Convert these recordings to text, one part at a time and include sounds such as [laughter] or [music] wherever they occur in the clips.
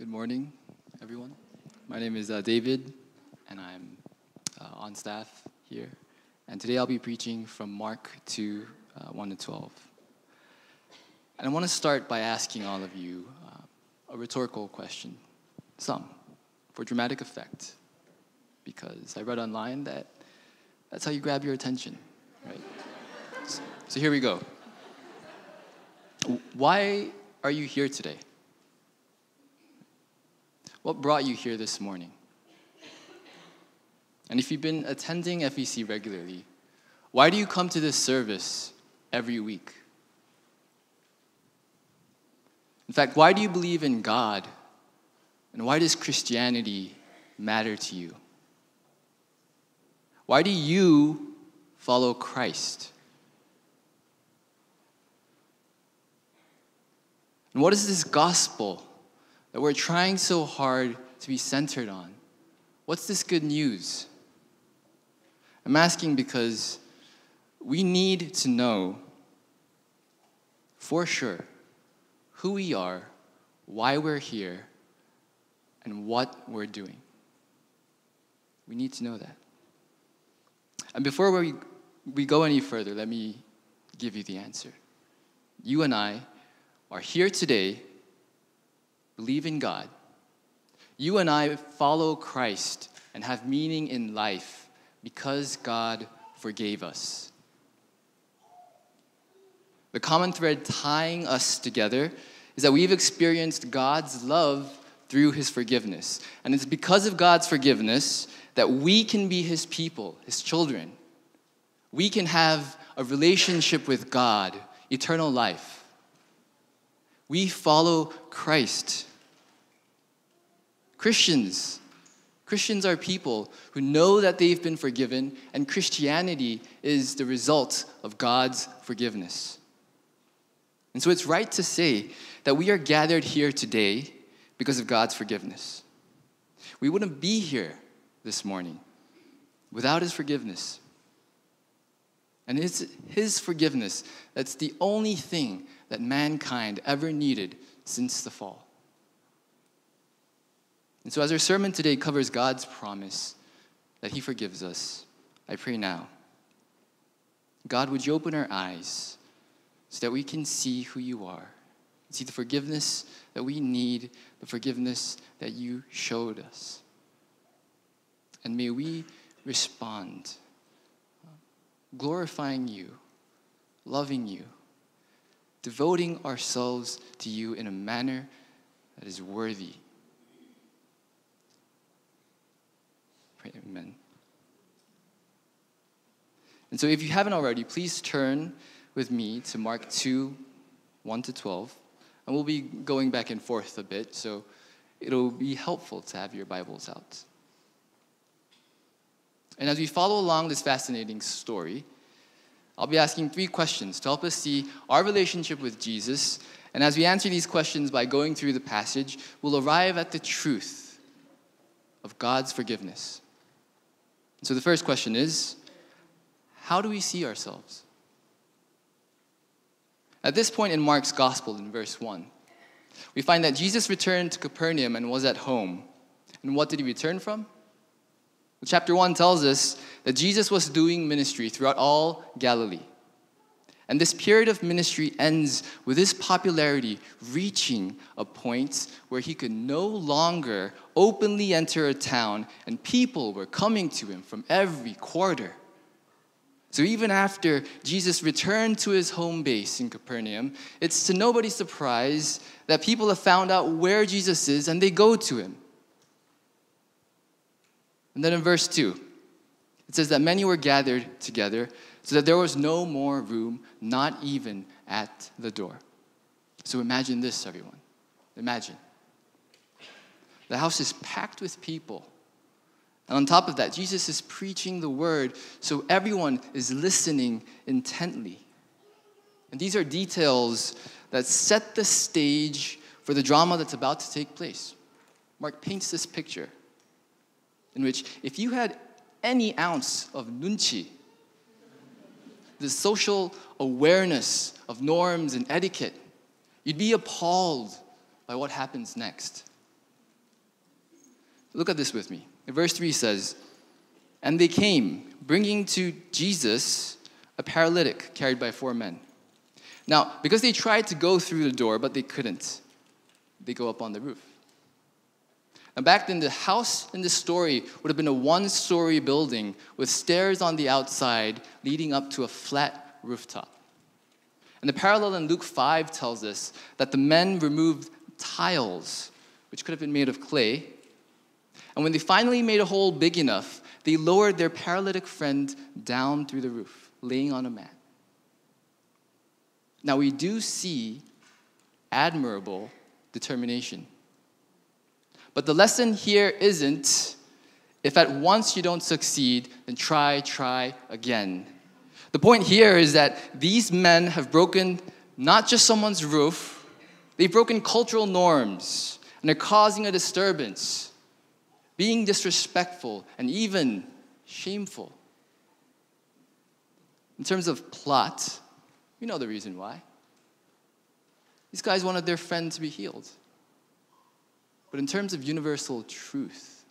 Good morning, everyone. My name is uh, David, and I'm uh, on staff here. And today I'll be preaching from Mark 2 uh, 1 to 12. And I want to start by asking all of you uh, a rhetorical question, some, for dramatic effect, because I read online that that's how you grab your attention, right? so, so here we go. Why are you here today? What brought you here this morning? And if you've been attending FEC regularly, why do you come to this service every week? In fact, why do you believe in God? And why does Christianity matter to you? Why do you follow Christ? And what is this gospel that we're trying so hard to be centered on? What's this good news? I'm asking because we need to know for sure who we are, why we're here, and what we're doing. We need to know that. And before we, we go any further, let me give you the answer. You and I are here today, believe in God. You and I follow Christ and have meaning in life because God forgave us. The common thread tying us together is that we've experienced God's love through his forgiveness. And it's because of God's forgiveness that we can be his people, his children. We can have a relationship with God, eternal life. We follow Christ. Christians, Christians are people who know that they've been forgiven, and Christianity is the result of God's forgiveness. And so it's right to say that we are gathered here today because of God's forgiveness. We wouldn't be here this morning without His forgiveness. And it's His forgiveness that's the only thing that mankind ever needed since the fall. And so, as our sermon today covers God's promise that He forgives us, I pray now God, would you open our eyes so that we can see who you are, see the forgiveness that we need, the forgiveness that you showed us. And may we respond, glorifying you, loving you, devoting ourselves to you in a manner that is worthy. Pray, amen. And so, if you haven't already, please turn with me to Mark 2 1 to 12. And we'll be going back and forth a bit, so it'll be helpful to have your Bibles out. And as we follow along this fascinating story, I'll be asking three questions to help us see our relationship with Jesus. And as we answer these questions by going through the passage, we'll arrive at the truth of God's forgiveness. So the first question is how do we see ourselves? At this point in Mark's gospel, in verse 1, we find that Jesus returned to Capernaum and was at home. And what did he return from? Well, chapter 1 tells us that Jesus was doing ministry throughout all Galilee. And this period of ministry ends with his popularity reaching a point where he could no longer openly enter a town, and people were coming to him from every quarter. So even after Jesus returned to his home base in Capernaum, it's to nobody's surprise that people have found out where Jesus is and they go to him. And then in verse 2, it says that many were gathered together so that there was no more room, not even at the door. So imagine this, everyone. Imagine. The house is packed with people and on top of that, Jesus is preaching the word, so everyone is listening intently. And these are details that set the stage for the drama that's about to take place. Mark paints this picture in which if you had any ounce of nunchi, the social awareness of norms and etiquette, you'd be appalled by what happens next. Look at this with me. Verse 3 says, And they came, bringing to Jesus a paralytic carried by four men. Now, because they tried to go through the door, but they couldn't, they go up on the roof. And back then, the house in this story would have been a one story building with stairs on the outside leading up to a flat rooftop. And the parallel in Luke 5 tells us that the men removed tiles, which could have been made of clay. And when they finally made a hole big enough, they lowered their paralytic friend down through the roof, laying on a mat. Now, we do see admirable determination. But the lesson here isn't if at once you don't succeed, then try, try again. The point here is that these men have broken not just someone's roof, they've broken cultural norms and they're causing a disturbance, being disrespectful and even shameful. In terms of plot, you know the reason why. These guys wanted their friend to be healed. But in terms of universal truth,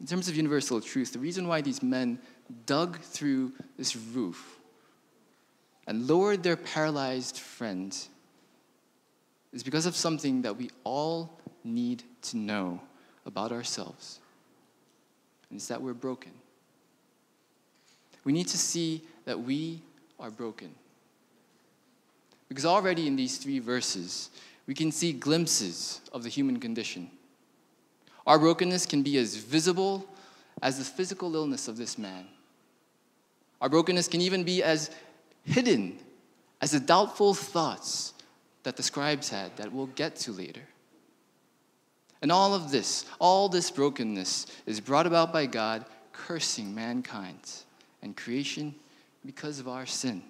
in terms of universal truth, the reason why these men dug through this roof and lowered their paralyzed friend is because of something that we all need to know about ourselves. And it's that we're broken. We need to see that we are broken. Because already in these three verses, we can see glimpses of the human condition. Our brokenness can be as visible as the physical illness of this man. Our brokenness can even be as hidden as the doubtful thoughts that the scribes had that we'll get to later. And all of this, all this brokenness is brought about by God cursing mankind and creation because of our sin.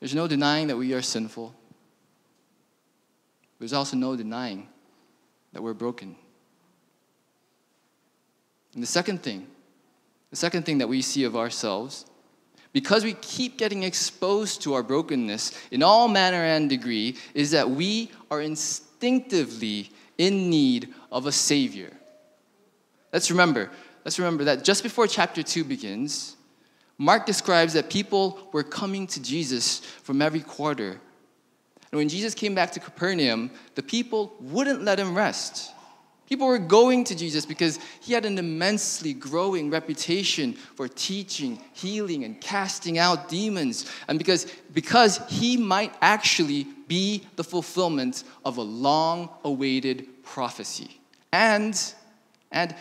There's no denying that we are sinful. There's also no denying that we're broken. And the second thing, the second thing that we see of ourselves, because we keep getting exposed to our brokenness in all manner and degree, is that we are instinctively in need of a Savior. Let's remember, let's remember that just before chapter 2 begins, Mark describes that people were coming to Jesus from every quarter and when Jesus came back to Capernaum, the people wouldn't let him rest. People were going to Jesus because he had an immensely growing reputation for teaching, healing, and casting out demons. And because, because he might actually be the fulfillment of a long awaited prophecy. And, and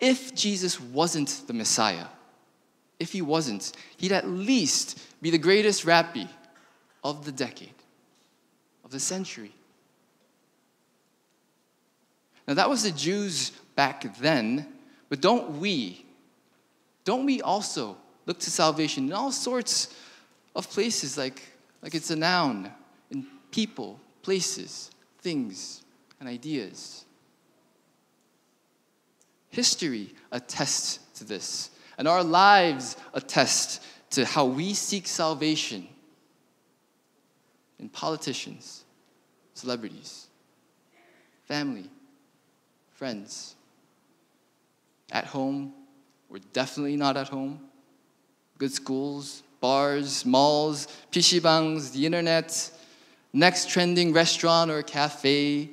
if Jesus wasn't the Messiah, if he wasn't, he'd at least be the greatest rabbi of the decade of the century. Now, that was the Jews back then, but don't we, don't we also look to salvation in all sorts of places, like, like it's a noun, in people, places, things, and ideas? History attests to this, and our lives attest to how we seek salvation in politicians, celebrities, family, friends. At home, we're definitely not at home. Good schools, bars, malls, PCbangs, the internet, next trending restaurant or cafe,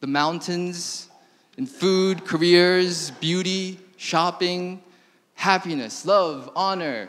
the mountains, in food, careers, beauty, shopping, happiness, love, honor,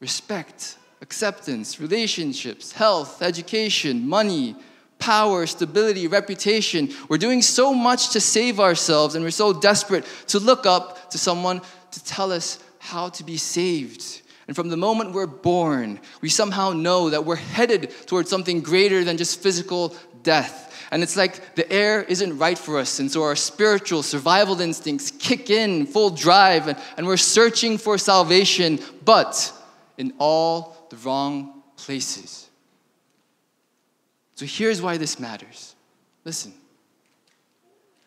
respect, acceptance, relationships, health, education, money, power, stability, reputation. We're doing so much to save ourselves, and we're so desperate to look up to someone to tell us how to be saved. And from the moment we're born, we somehow know that we're headed towards something greater than just physical death. And it's like the air isn't right for us. And so our spiritual survival instincts kick in full drive, and, and we're searching for salvation, but in all the wrong places. So here's why this matters. Listen.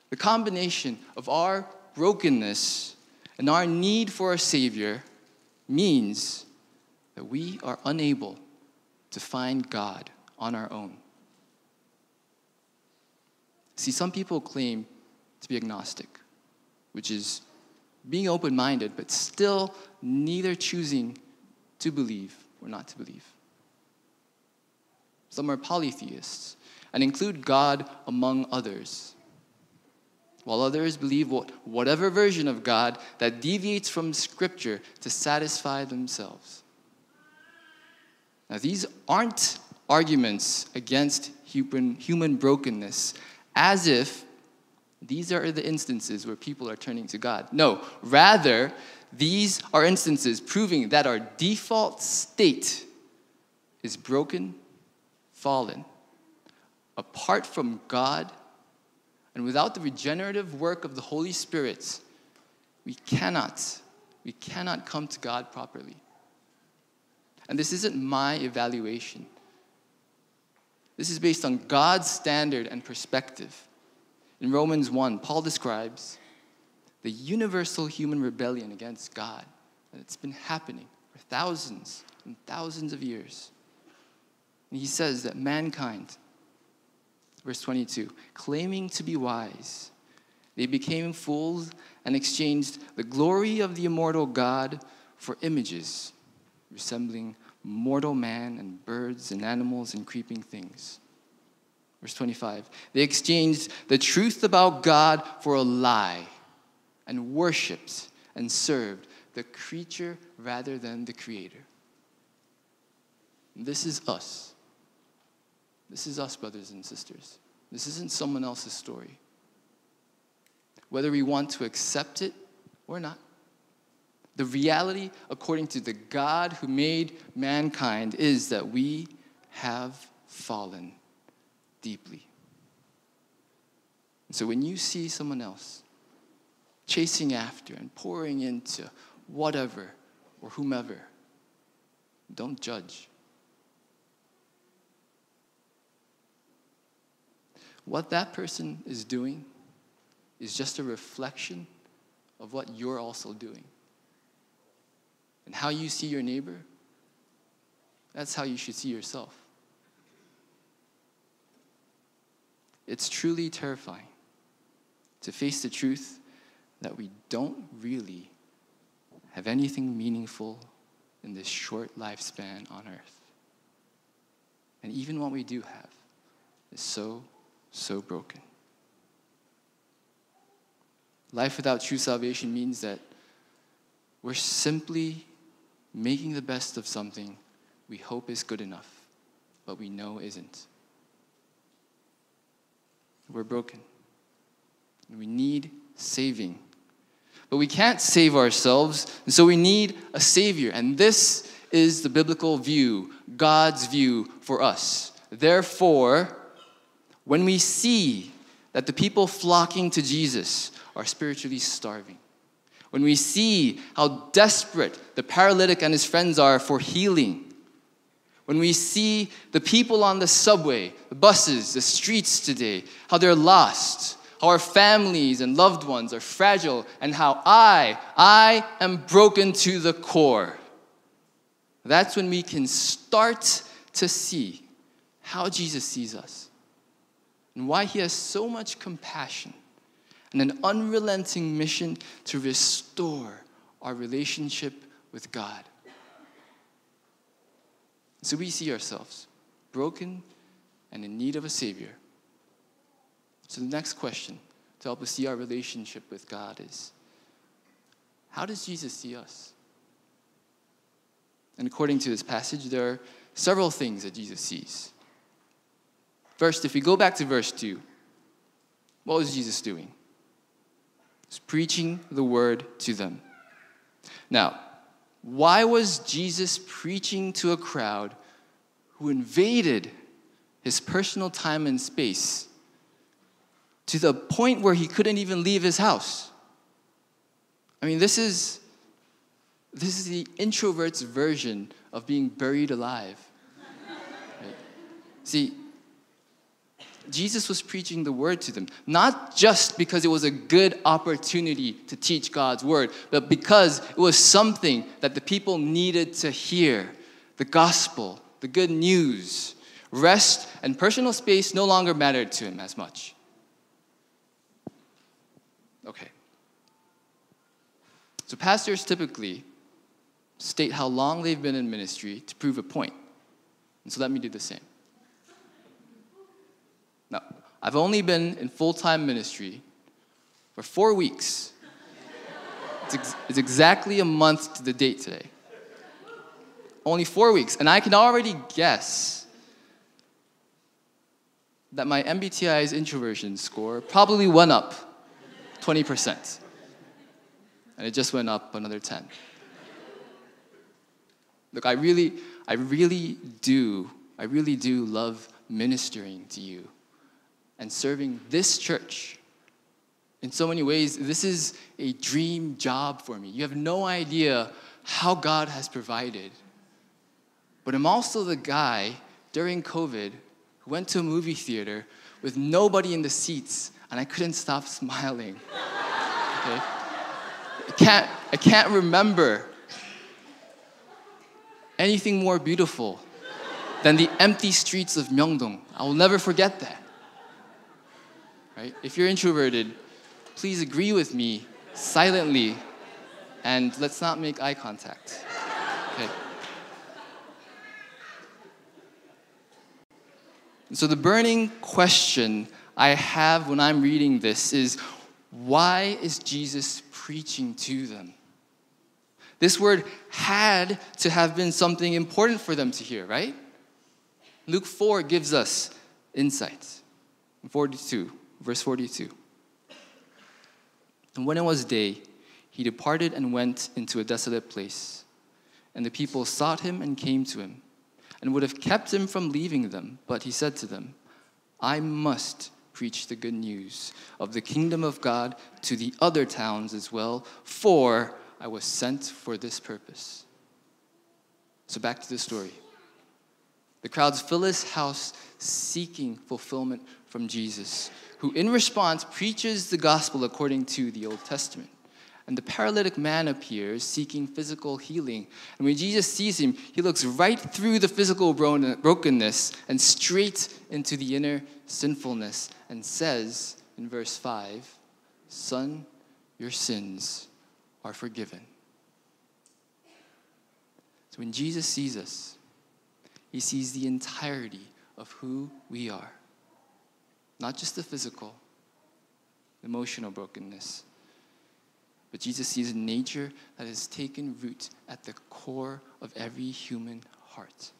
The combination of our brokenness and our need for a Savior means that we are unable to find God on our own. See, some people claim to be agnostic, which is being open minded, but still neither choosing to believe or not to believe. Some are polytheists and include God among others, while others believe whatever version of God that deviates from Scripture to satisfy themselves. Now, these aren't arguments against human, human brokenness, as if these are the instances where people are turning to God. No, rather, these are instances proving that our default state is broken, fallen, apart from God, and without the regenerative work of the Holy Spirit, we cannot, we cannot come to God properly. And this isn't my evaluation. This is based on God's standard and perspective. In Romans 1, Paul describes the universal human rebellion against God. It's been happening for thousands and thousands of years. And he says that mankind, verse 22, claiming to be wise, they became fools and exchanged the glory of the immortal God for images resembling mortal man and birds and animals and creeping things. Verse 25 They exchanged the truth about God for a lie and worshiped and served the creature rather than the creator. This is us. This is us, brothers and sisters. This isn't someone else's story. Whether we want to accept it or not. The reality, according to the God who made mankind, is that we have fallen deeply. And so when you see someone else chasing after and pouring into whatever or whomever, don't judge. What that person is doing is just a reflection of what you're also doing. And how you see your neighbor, that's how you should see yourself. It's truly terrifying to face the truth that we don't really have anything meaningful in this short lifespan on earth. And even what we do have is so, so broken. Life without true salvation means that we're simply making the best of something we hope is good enough, but we know isn't. We're broken. We need saving. But we can't save ourselves, and so we need a Savior. And this is the biblical view, God's view for us. Therefore, when we see that the people flocking to Jesus are spiritually starving, when we see how desperate the paralytic and his friends are for healing, when we see the people on the subway, the buses, the streets today, how they're lost, how our families and loved ones are fragile, and how I, I am broken to the core. That's when we can start to see how Jesus sees us and why he has so much compassion and an unrelenting mission to restore our relationship with God. So we see ourselves broken and in need of a Savior. So the next question to help us see our relationship with God is how does Jesus see us? And according to this passage, there are several things that Jesus sees. First, if we go back to verse 2, what was Jesus doing? Was preaching the word to them. Now, why was Jesus preaching to a crowd who invaded his personal time and space to the point where he couldn't even leave his house? I mean, this is this is the introvert's version of being buried alive. [laughs] Right? See, Jesus was preaching the word to them, not just because it was a good opportunity to teach God's word, but because it was something that the people needed to hear the gospel, the good news. Rest and personal space no longer mattered to him as much. Okay. So, pastors typically state how long they've been in ministry to prove a point. And so, let me do the same. I've only been in full time ministry for four weeks. It's, ex- it's exactly a month to the date today. Only four weeks. And I can already guess that my MBTI's introversion score probably went up 20%. And it just went up another 10. Look, I really, I really do, I really do love ministering to you and serving this church. In so many ways, this is a dream job for me. You have no idea how God has provided. But I'm also the guy during COVID who went to a movie theater with nobody in the seats, and I couldn't stop [laughs] smiling. Okay? I can't, I can't remember anything more beautiful than the empty streets of Myeongdong. I will never forget that. Right? If you're introverted, please agree with me silently and let's not make eye contact. Okay. So, the burning question I have when I'm reading this is why is Jesus preaching to them? This word had to have been something important for them to hear, right? Luke 4 gives us insight. 42, verse 42. And when it was day, he departed and went into a desolate place. And the people sought him and came to him, and would have kept him from leaving them. But he said to them, I must preach the good news of the kingdom of God to the other towns as well, for I was sent for this purpose. So back to the story. The crowds fill his house seeking fulfillment from Jesus, who in response preaches the gospel according to the Old Testament. And the paralytic man appears seeking physical healing. And when Jesus sees him, he looks right through the physical brokenness and straight into the inner sinfulness and says in verse 5 Son, your sins are forgiven. So when Jesus sees us, he sees the entirety of who we are, not just the physical, emotional brokenness. But Jesus sees a nature that has taken root at the core of every human heart.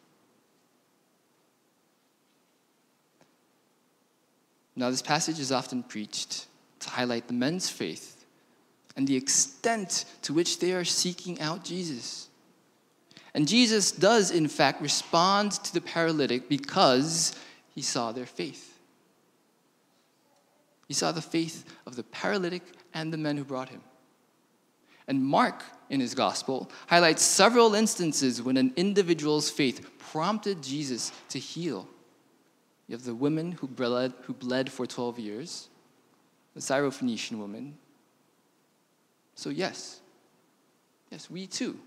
Now, this passage is often preached to highlight the men's faith and the extent to which they are seeking out Jesus. And Jesus does, in fact, respond to the paralytic because he saw their faith. He saw the faith of the paralytic and the men who brought him. And Mark, in his gospel, highlights several instances when an individual's faith prompted Jesus to heal. You have the women who bled, who bled for 12 years, the Syrophoenician woman. So, yes, yes, we too.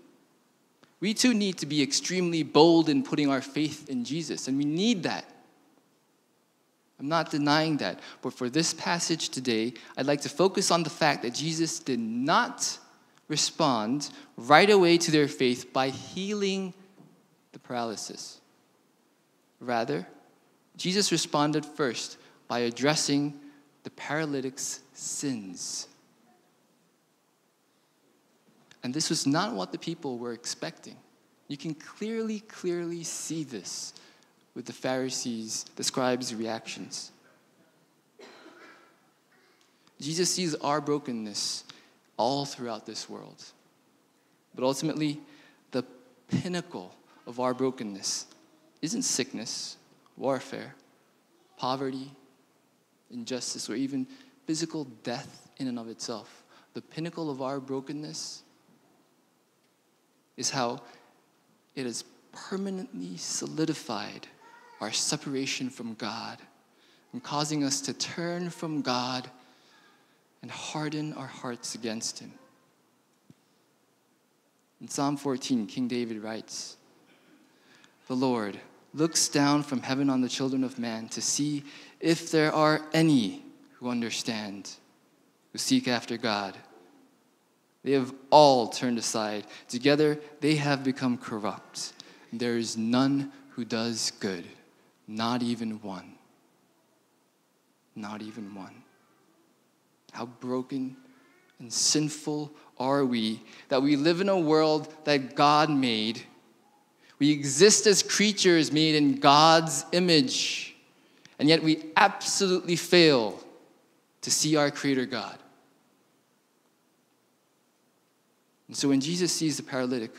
We too need to be extremely bold in putting our faith in Jesus, and we need that. I'm not denying that. But for this passage today, I'd like to focus on the fact that Jesus did not respond right away to their faith by healing the paralysis. Rather, Jesus responded first by addressing the paralytic's sins. And this was not what the people were expecting. You can clearly, clearly see this with the Pharisees, the scribes' reactions. Jesus sees our brokenness all throughout this world. But ultimately, the pinnacle of our brokenness isn't sickness, warfare, poverty, injustice, or even physical death in and of itself. The pinnacle of our brokenness is how it has permanently solidified our separation from God and causing us to turn from God and harden our hearts against Him. In Psalm 14, King David writes The Lord looks down from heaven on the children of man to see if there are any who understand. who seek after God. They have all turned aside. Together they have become corrupt. There is none who does good, not even one. Not even one. How broken and sinful are we that we live in a world that God made? We exist as creatures made in God's image, and yet we absolutely fail to see our Creator God. And so when Jesus sees the paralytic,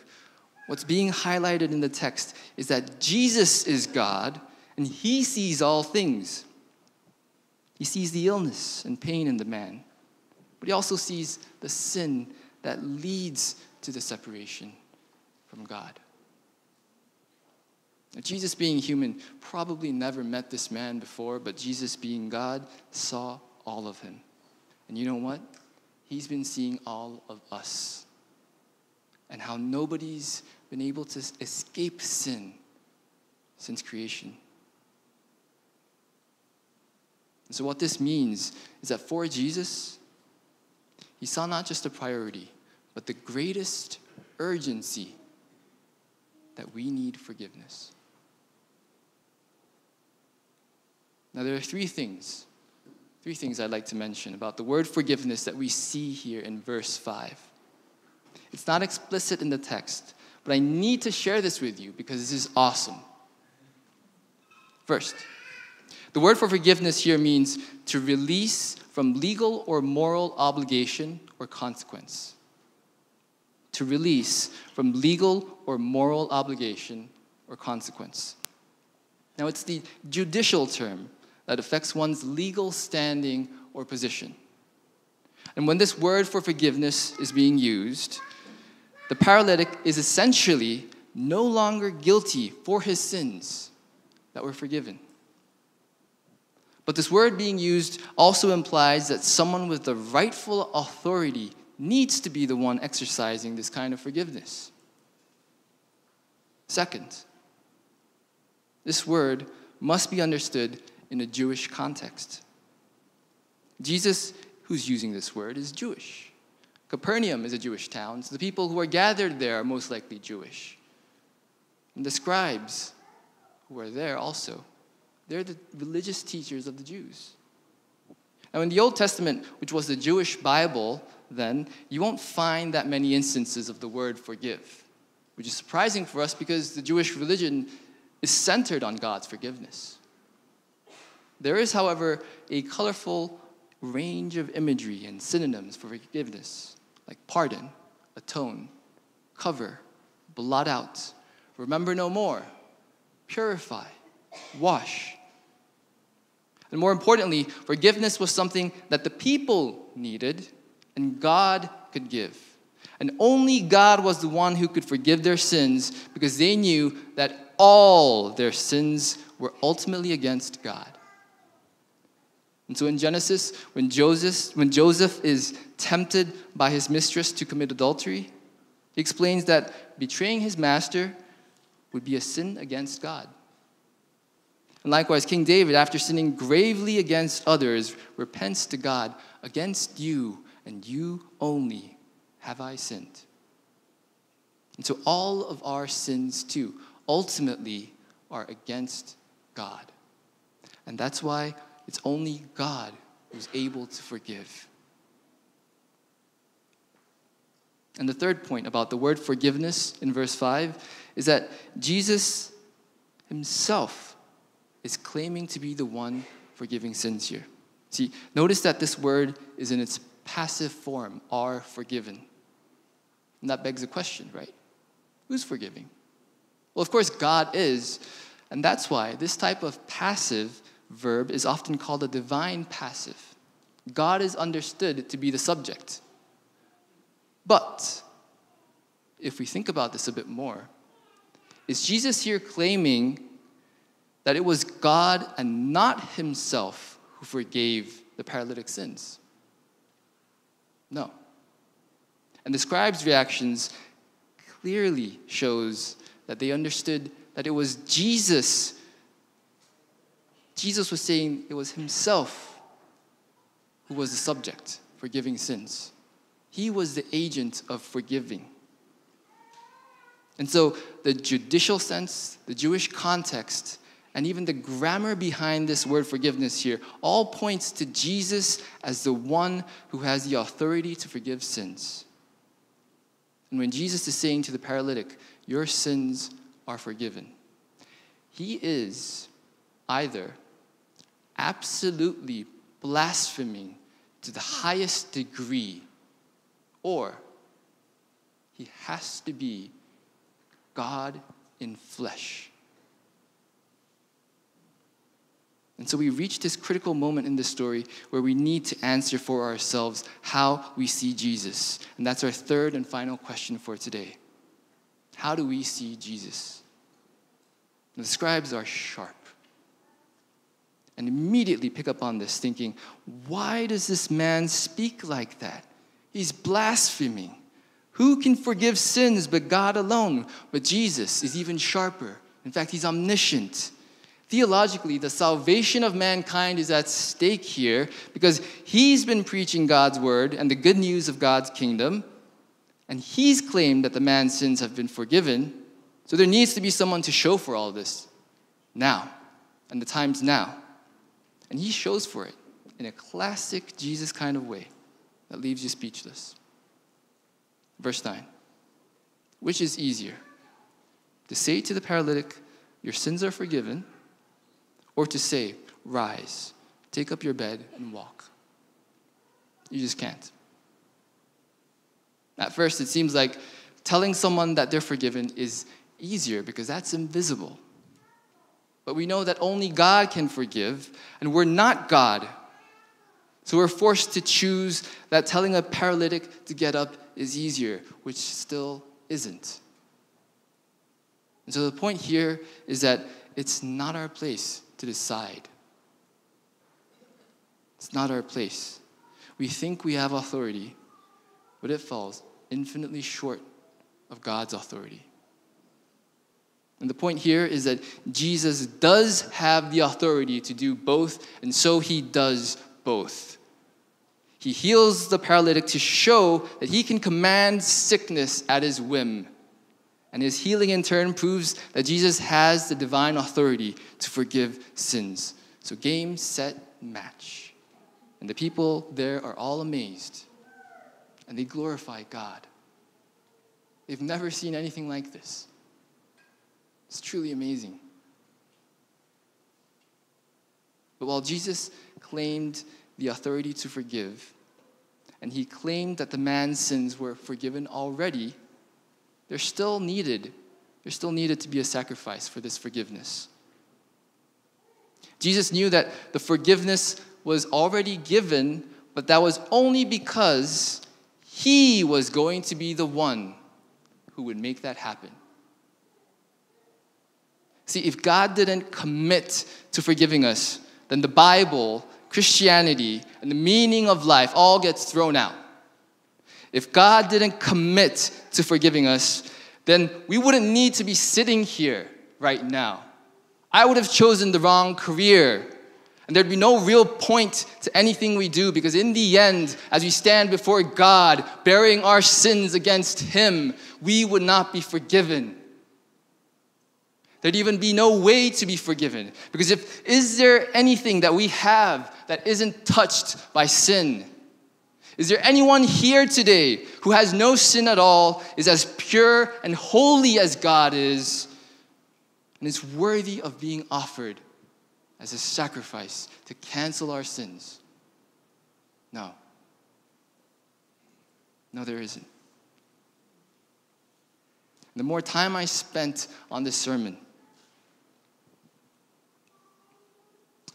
what's being highlighted in the text is that Jesus is God and he sees all things. He sees the illness and pain in the man, but he also sees the sin that leads to the separation from God. Now, Jesus, being human, probably never met this man before, but Jesus, being God, saw all of him. And you know what? He's been seeing all of us and how nobody's been able to escape sin since creation. And so, what this means is that for Jesus, he saw not just a priority, but the greatest urgency that we need forgiveness. Now, there are three things, three things I'd like to mention about the word forgiveness that we see here in verse 5. It's not explicit in the text, but I need to share this with you because this is awesome. First, the word for forgiveness here means to release from legal or moral obligation or consequence. To release from legal or moral obligation or consequence. Now, it's the judicial term that affects one's legal standing or position. And when this word for forgiveness is being used, the paralytic is essentially no longer guilty for his sins that were forgiven. But this word being used also implies that someone with the rightful authority needs to be the one exercising this kind of forgiveness. Second, this word must be understood in a Jewish context. Jesus, who's using this word, is Jewish. Capernaum is a Jewish town, so the people who are gathered there are most likely Jewish. And the scribes who are there also, they're the religious teachers of the Jews. Now, in the Old Testament, which was the Jewish Bible then, you won't find that many instances of the word forgive, which is surprising for us because the Jewish religion is centered on God's forgiveness. There is, however, a colorful range of imagery and synonyms for forgiveness like pardon, atone, cover, blot out, remember no more, purify, wash. And more importantly, forgiveness was something that the people needed and God could give. And only God was the one who could forgive their sins because they knew that all their sins were ultimately against God. And so in Genesis, when Joseph, when Joseph is tempted by his mistress to commit adultery, he explains that betraying his master would be a sin against God. And likewise, King David, after sinning gravely against others, repents to God, Against you and you only have I sinned. And so all of our sins, too, ultimately are against God. And that's why it's only God who's able to forgive. And the third point about the word forgiveness in verse 5 is that Jesus himself is claiming to be the one forgiving sins here. See, notice that this word is in its passive form, are forgiven. And that begs a question, right? Who's forgiving? Well, of course, God is. And that's why this type of passive verb is often called a divine passive. God is understood to be the subject. But if we think about this a bit more, is Jesus here claiming that it was God and not himself who forgave the paralytic sins? No. And the scribes' reactions clearly shows that they understood that it was Jesus Jesus was saying it was himself who was the subject forgiving sins. He was the agent of forgiving. And so, the judicial sense, the Jewish context, and even the grammar behind this word forgiveness here all points to Jesus as the one who has the authority to forgive sins. And when Jesus is saying to the paralytic, Your sins are forgiven, he is either absolutely blaspheming to the highest degree, or he has to be God in flesh. And so we reach this critical moment in the story where we need to answer for ourselves how we see Jesus. And that's our third and final question for today. How do we see Jesus? the scribes are sharp and immediately pick up on this, thinking, why does this man speak like that? He's blaspheming. Who can forgive sins but God alone? But Jesus is even sharper. In fact, he's omniscient. Theologically, the salvation of mankind is at stake here because he's been preaching God's word and the good news of God's kingdom, and he's claimed that the man's sins have been forgiven. So there needs to be someone to show for all this now, and the time's now. And he shows for it in a classic Jesus kind of way that leaves you speechless. Verse 9 Which is easier? To say to the paralytic, Your sins are forgiven, or to say, Rise, take up your bed, and walk? You just can't. At first, it seems like telling someone that they're forgiven is easier because that's invisible. But we know that only God can forgive, and we're not God. So we're forced to choose that telling a paralytic to get up is easier, which still isn't. And so the point here is that it's not our place to decide. It's not our place. We think we have authority, but it falls infinitely short of God's authority. And the point here is that Jesus does have the authority to do both, and so he does both. He heals the paralytic to show that he can command sickness at his whim. And his healing in turn proves that Jesus has the divine authority to forgive sins. So, game, set, match. And the people there are all amazed and they glorify God. They've never seen anything like this. It's truly amazing. But while Jesus claimed the authority to forgive, and he claimed that the man's sins were forgiven already, there still needed, there still needed to be a sacrifice for this forgiveness. Jesus knew that the forgiveness was already given, but that was only because he was going to be the one who would make that happen. See, if God didn't commit to forgiving us, then the Bible, Christianity, and the meaning of life all gets thrown out. If God didn't commit to forgiving us, then we wouldn't need to be sitting here right now. I would have chosen the wrong career. And there'd be no real point to anything we do because, in the end, as we stand before God, bearing our sins against Him, we would not be forgiven. There'd even be no way to be forgiven. Because if is there anything that we have that isn't touched by sin? Is there anyone here today who has no sin at all, is as pure and holy as God is, and is worthy of being offered as a sacrifice to cancel our sins? No. No, there isn't. The more time I spent on this sermon,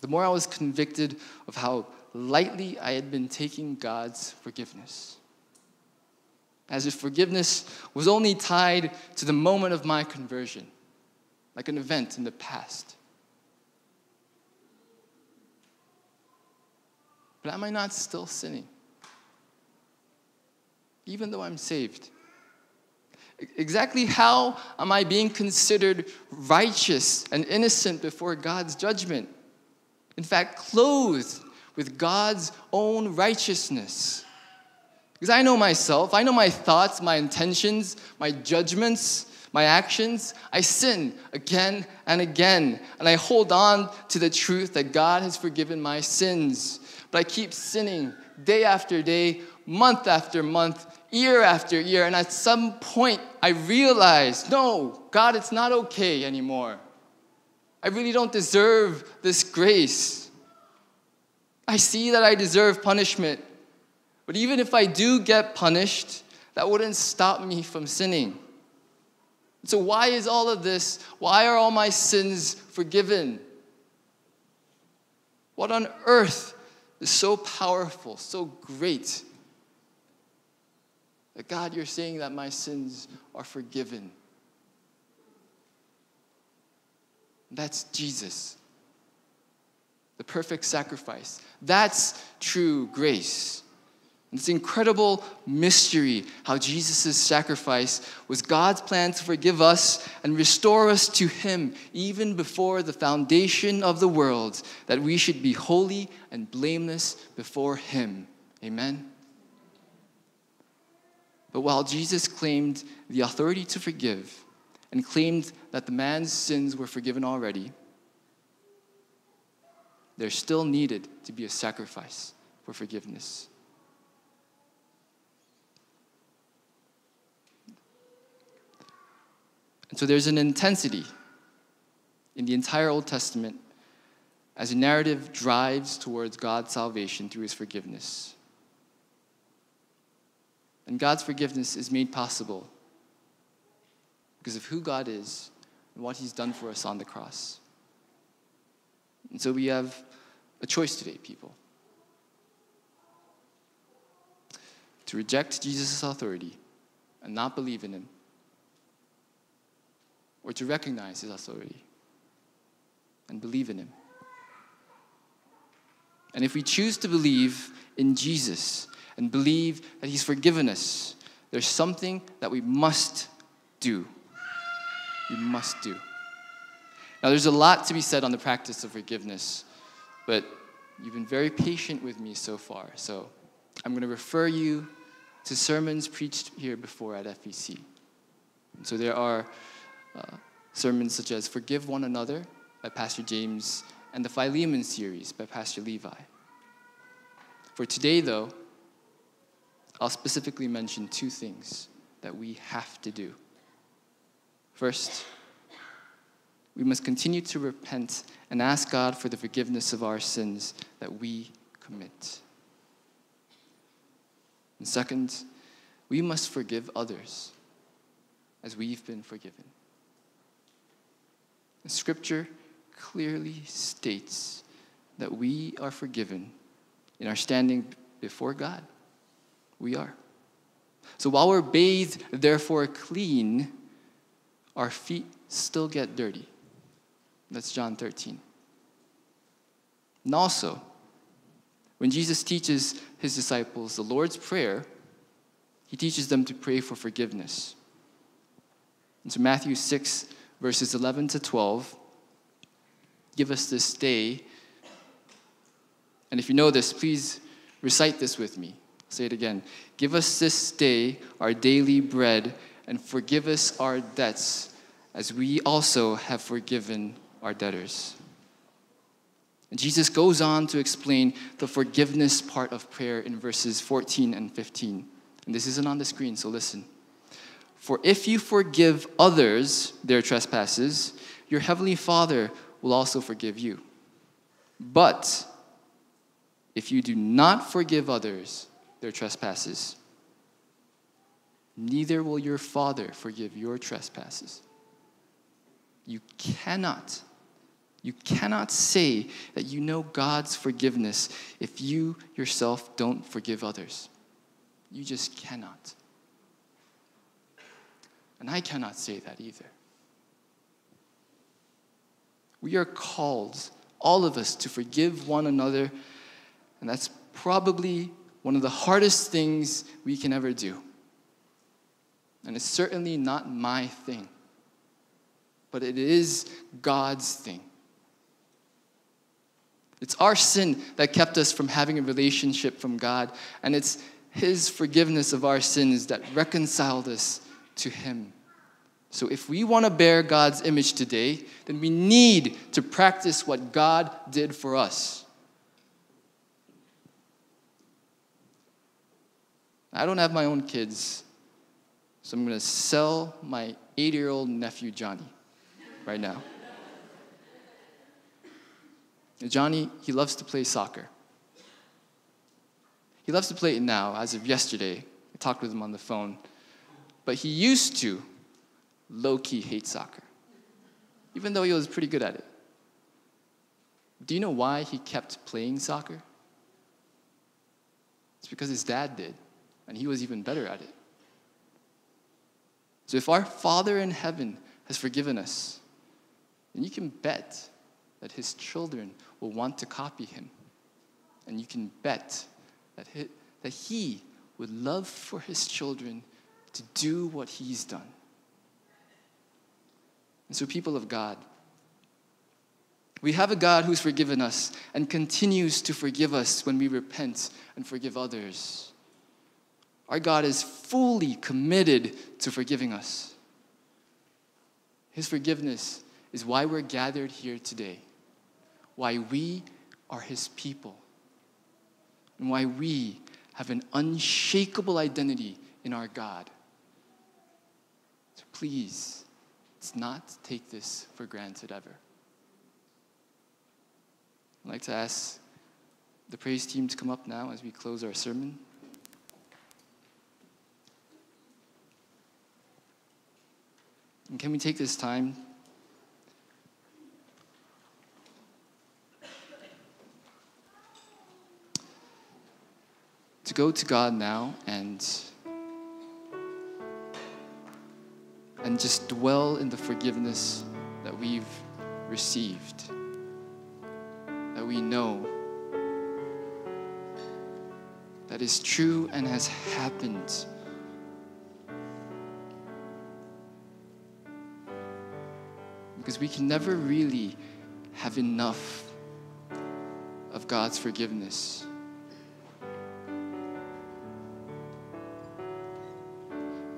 the more I was convicted of how lightly I had been taking God's forgiveness. As if forgiveness was only tied to the moment of my conversion, like an event in the past. But am I not still sinning? Even though I'm saved? Exactly how am I being considered righteous and innocent before God's judgment? In fact, clothed with God's own righteousness. Because I know myself, I know my thoughts, my intentions, my judgments, my actions. I sin again and again, and I hold on to the truth that God has forgiven my sins. But I keep sinning day after day, month after month, year after year, and at some point I realize no, God, it's not okay anymore. I really don't deserve this grace. I see that I deserve punishment. But even if I do get punished, that wouldn't stop me from sinning. So, why is all of this? Why are all my sins forgiven? What on earth is so powerful, so great? That God, you're saying that my sins are forgiven. That's Jesus, the perfect sacrifice. That's true grace. It's incredible mystery how Jesus' sacrifice was God's plan to forgive us and restore us to Him even before the foundation of the world, that we should be holy and blameless before Him. Amen. But while Jesus claimed the authority to forgive and claimed that the man's sins were forgiven already, there still needed to be a sacrifice for forgiveness. And so there's an intensity in the entire Old Testament as a narrative drives towards God's salvation through his forgiveness. And God's forgiveness is made possible because of who God is and what he's done for us on the cross. And so we have a choice today, people. To reject Jesus' authority and not believe in him or to recognize his authority and believe in him. And if we choose to believe in Jesus and believe that he's forgiven us, there's something that we must do. We must do. Now, there's a lot to be said on the practice of forgiveness, but you've been very patient with me so far. So I'm going to refer you to sermons preached here before at FEC. so there are uh, sermons such as Forgive One Another by Pastor James and the Philemon series by Pastor Levi. For today, though, I'll specifically mention two things that we have to do. First, we must continue to repent and ask God for the forgiveness of our sins that we commit. And second, we must forgive others as we've been forgiven. The scripture clearly states that we are forgiven in our standing before God. We are. So while we're bathed, therefore clean, our feet still get dirty. That's John 13. And also, when Jesus teaches his disciples the Lord's Prayer, he teaches them to pray for forgiveness. And so Matthew 6, verses 11 to 12. Give us this day. And if you know this, please recite this with me. Say it again. Give us this day our daily bread, and forgive us our debts, as we also have forgiven our debtors. And Jesus goes on to explain the forgiveness part of prayer in verses 14 and 15. And this isn't on the screen, so listen. For if you forgive others their trespasses, your heavenly Father will also forgive you. But if you do not forgive others their trespasses, neither will your Father forgive your trespasses. You cannot, you cannot say that you know God's forgiveness if you yourself don't forgive others. You just cannot. And I cannot say that either. We are called, all of us, to forgive one another, and that's probably one of the hardest things we can ever do. And it's certainly not my thing, but it is God's thing. It's our sin that kept us from having a relationship from God, and it's His forgiveness of our sins that reconciled us to Him. So, if we want to bear God's image today, then we need to practice what God did for us. I don't have my own kids, so I'm going to sell my eight year old nephew, Johnny, right now. Johnny, he loves to play soccer. He loves to play it now, as of yesterday. I talked with him on the phone. But he used to low key hate soccer, even though he was pretty good at it. Do you know why he kept playing soccer? It's because his dad did, and he was even better at it. So if our Father in heaven has forgiven us, then you can bet that his children will want to copy him. And you can bet that he, that he would love for his children to do what he's done. And so, people of God, we have a God who's forgiven us and continues to forgive us when we repent and forgive others. Our God is fully committed to forgiving us. His forgiveness is why we're gathered here today, why we are His people, and why we have an unshakable identity in our God. So please, let's not take this for granted ever. I'd like to ask the praise team to come up now as we close our sermon. And can we take this time to go to God now and and just dwell in the forgiveness that we've received. That we know that is true and has happened because we can never really have enough of God's forgiveness.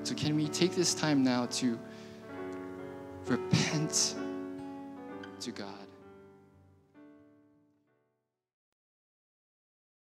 So, can we take this time now to repent to God?